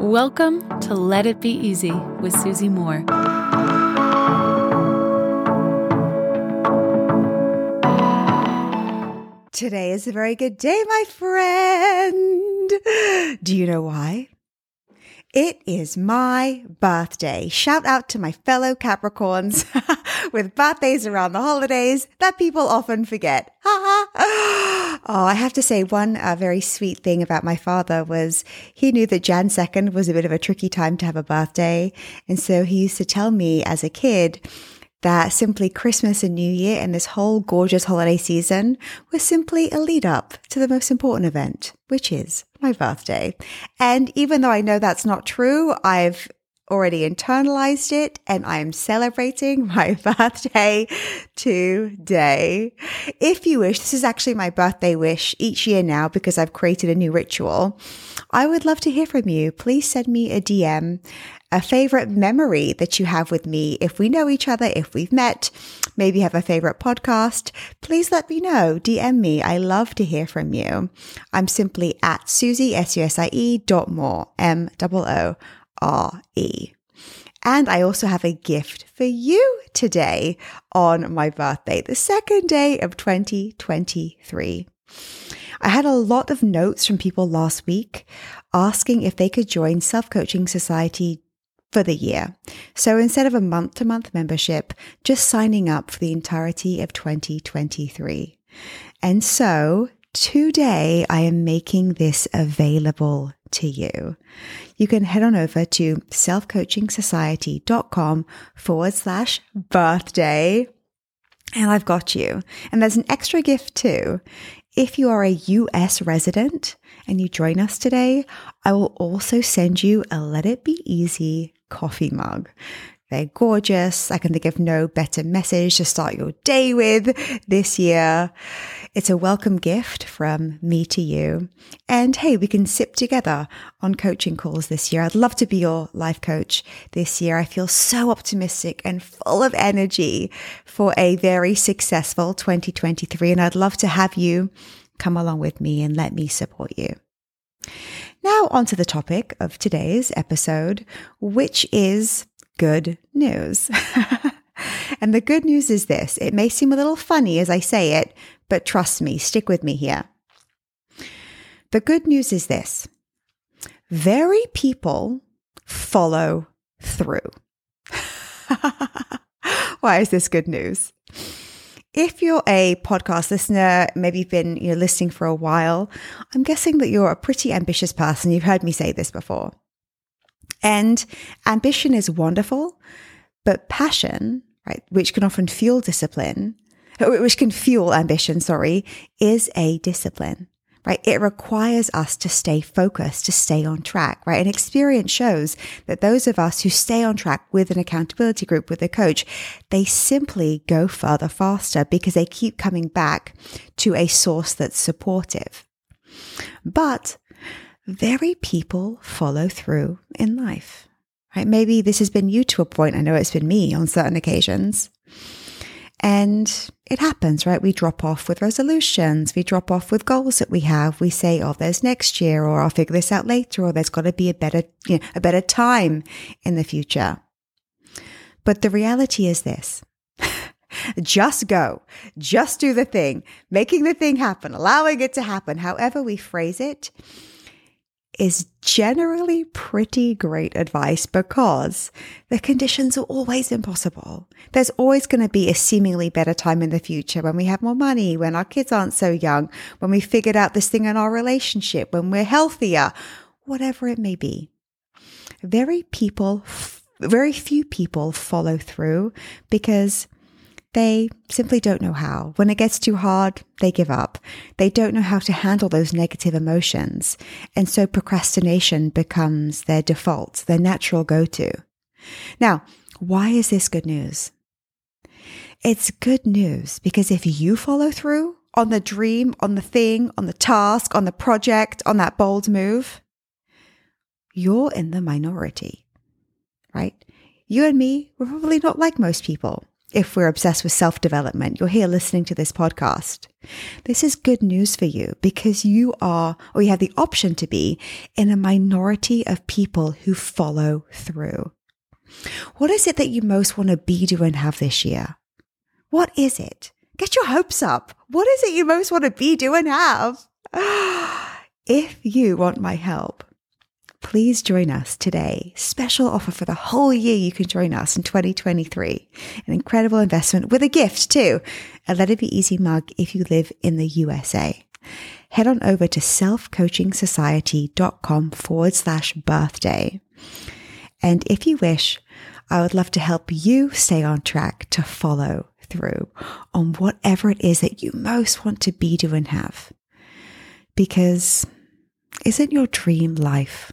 Welcome to Let It Be Easy with Susie Moore. Today is a very good day, my friend. Do you know why? It is my birthday. Shout out to my fellow Capricorns with birthdays around the holidays that people often forget. Oh, I have to say one uh, very sweet thing about my father was he knew that Jan 2nd was a bit of a tricky time to have a birthday. And so he used to tell me as a kid, that simply Christmas and New Year and this whole gorgeous holiday season was simply a lead up to the most important event, which is my birthday. And even though I know that's not true, I've already internalized it and I'm celebrating my birthday today. If you wish, this is actually my birthday wish each year now because I've created a new ritual. I would love to hear from you. Please send me a DM a favorite memory that you have with me. If we know each other, if we've met, maybe have a favorite podcast, please let me know. DM me. I love to hear from you. I'm simply at Susie, S-U-S-I-E dot Moore, M-O-O-R-E. And I also have a gift for you today on my birthday, the second day of 2023. I had a lot of notes from people last week asking if they could join Self Coaching Society for the year. So instead of a month to month membership, just signing up for the entirety of 2023. And so today I am making this available to you. You can head on over to selfcoachingsociety.com forward slash birthday. And I've got you. And there's an extra gift too. If you are a US resident and you join us today, I will also send you a Let It Be Easy coffee mug. They're gorgeous. I can think of no better message to start your day with this year. It's a welcome gift from me to you. And hey, we can sip together on coaching calls this year. I'd love to be your life coach this year. I feel so optimistic and full of energy for a very successful 2023. And I'd love to have you come along with me and let me support you. Now, on to the topic of today's episode, which is good news. and the good news is this it may seem a little funny as I say it, but trust me, stick with me here. The good news is this very people follow through. Why is this good news? If you're a podcast listener, maybe you've been you know, listening for a while, I'm guessing that you're a pretty ambitious person. You've heard me say this before. And ambition is wonderful, but passion, right, which can often fuel discipline, uh, which can fuel ambition, sorry, is a discipline right? It requires us to stay focused, to stay on track, right? And experience shows that those of us who stay on track with an accountability group, with a coach, they simply go further faster because they keep coming back to a source that's supportive. But very people follow through in life, right? Maybe this has been you to a point. I know it's been me on certain occasions. And it happens, right? We drop off with resolutions. We drop off with goals that we have. We say, oh, there's next year, or I'll figure this out later, or there's got to be a better, you know, a better time in the future. But the reality is this. just go. Just do the thing, making the thing happen, allowing it to happen. However we phrase it is generally pretty great advice because the conditions are always impossible. There's always going to be a seemingly better time in the future when we have more money, when our kids aren't so young, when we figured out this thing in our relationship, when we're healthier, whatever it may be. Very people, very few people follow through because they simply don't know how. When it gets too hard, they give up. They don't know how to handle those negative emotions. And so procrastination becomes their default, their natural go to. Now, why is this good news? It's good news because if you follow through on the dream, on the thing, on the task, on the project, on that bold move, you're in the minority, right? You and me, we're probably not like most people. If we're obsessed with self development, you're here listening to this podcast. This is good news for you because you are, or you have the option to be, in a minority of people who follow through. What is it that you most want to be, do, and have this year? What is it? Get your hopes up. What is it you most want to be, do, and have? If you want my help, please join us today. Special offer for the whole year you can join us in 2023. An incredible investment with a gift too. A Let It Be Easy mug if you live in the USA. Head on over to selfcoachingsociety.com forward slash birthday. And if you wish, I would love to help you stay on track to follow through on whatever it is that you most want to be, do, and have. Because isn't your dream life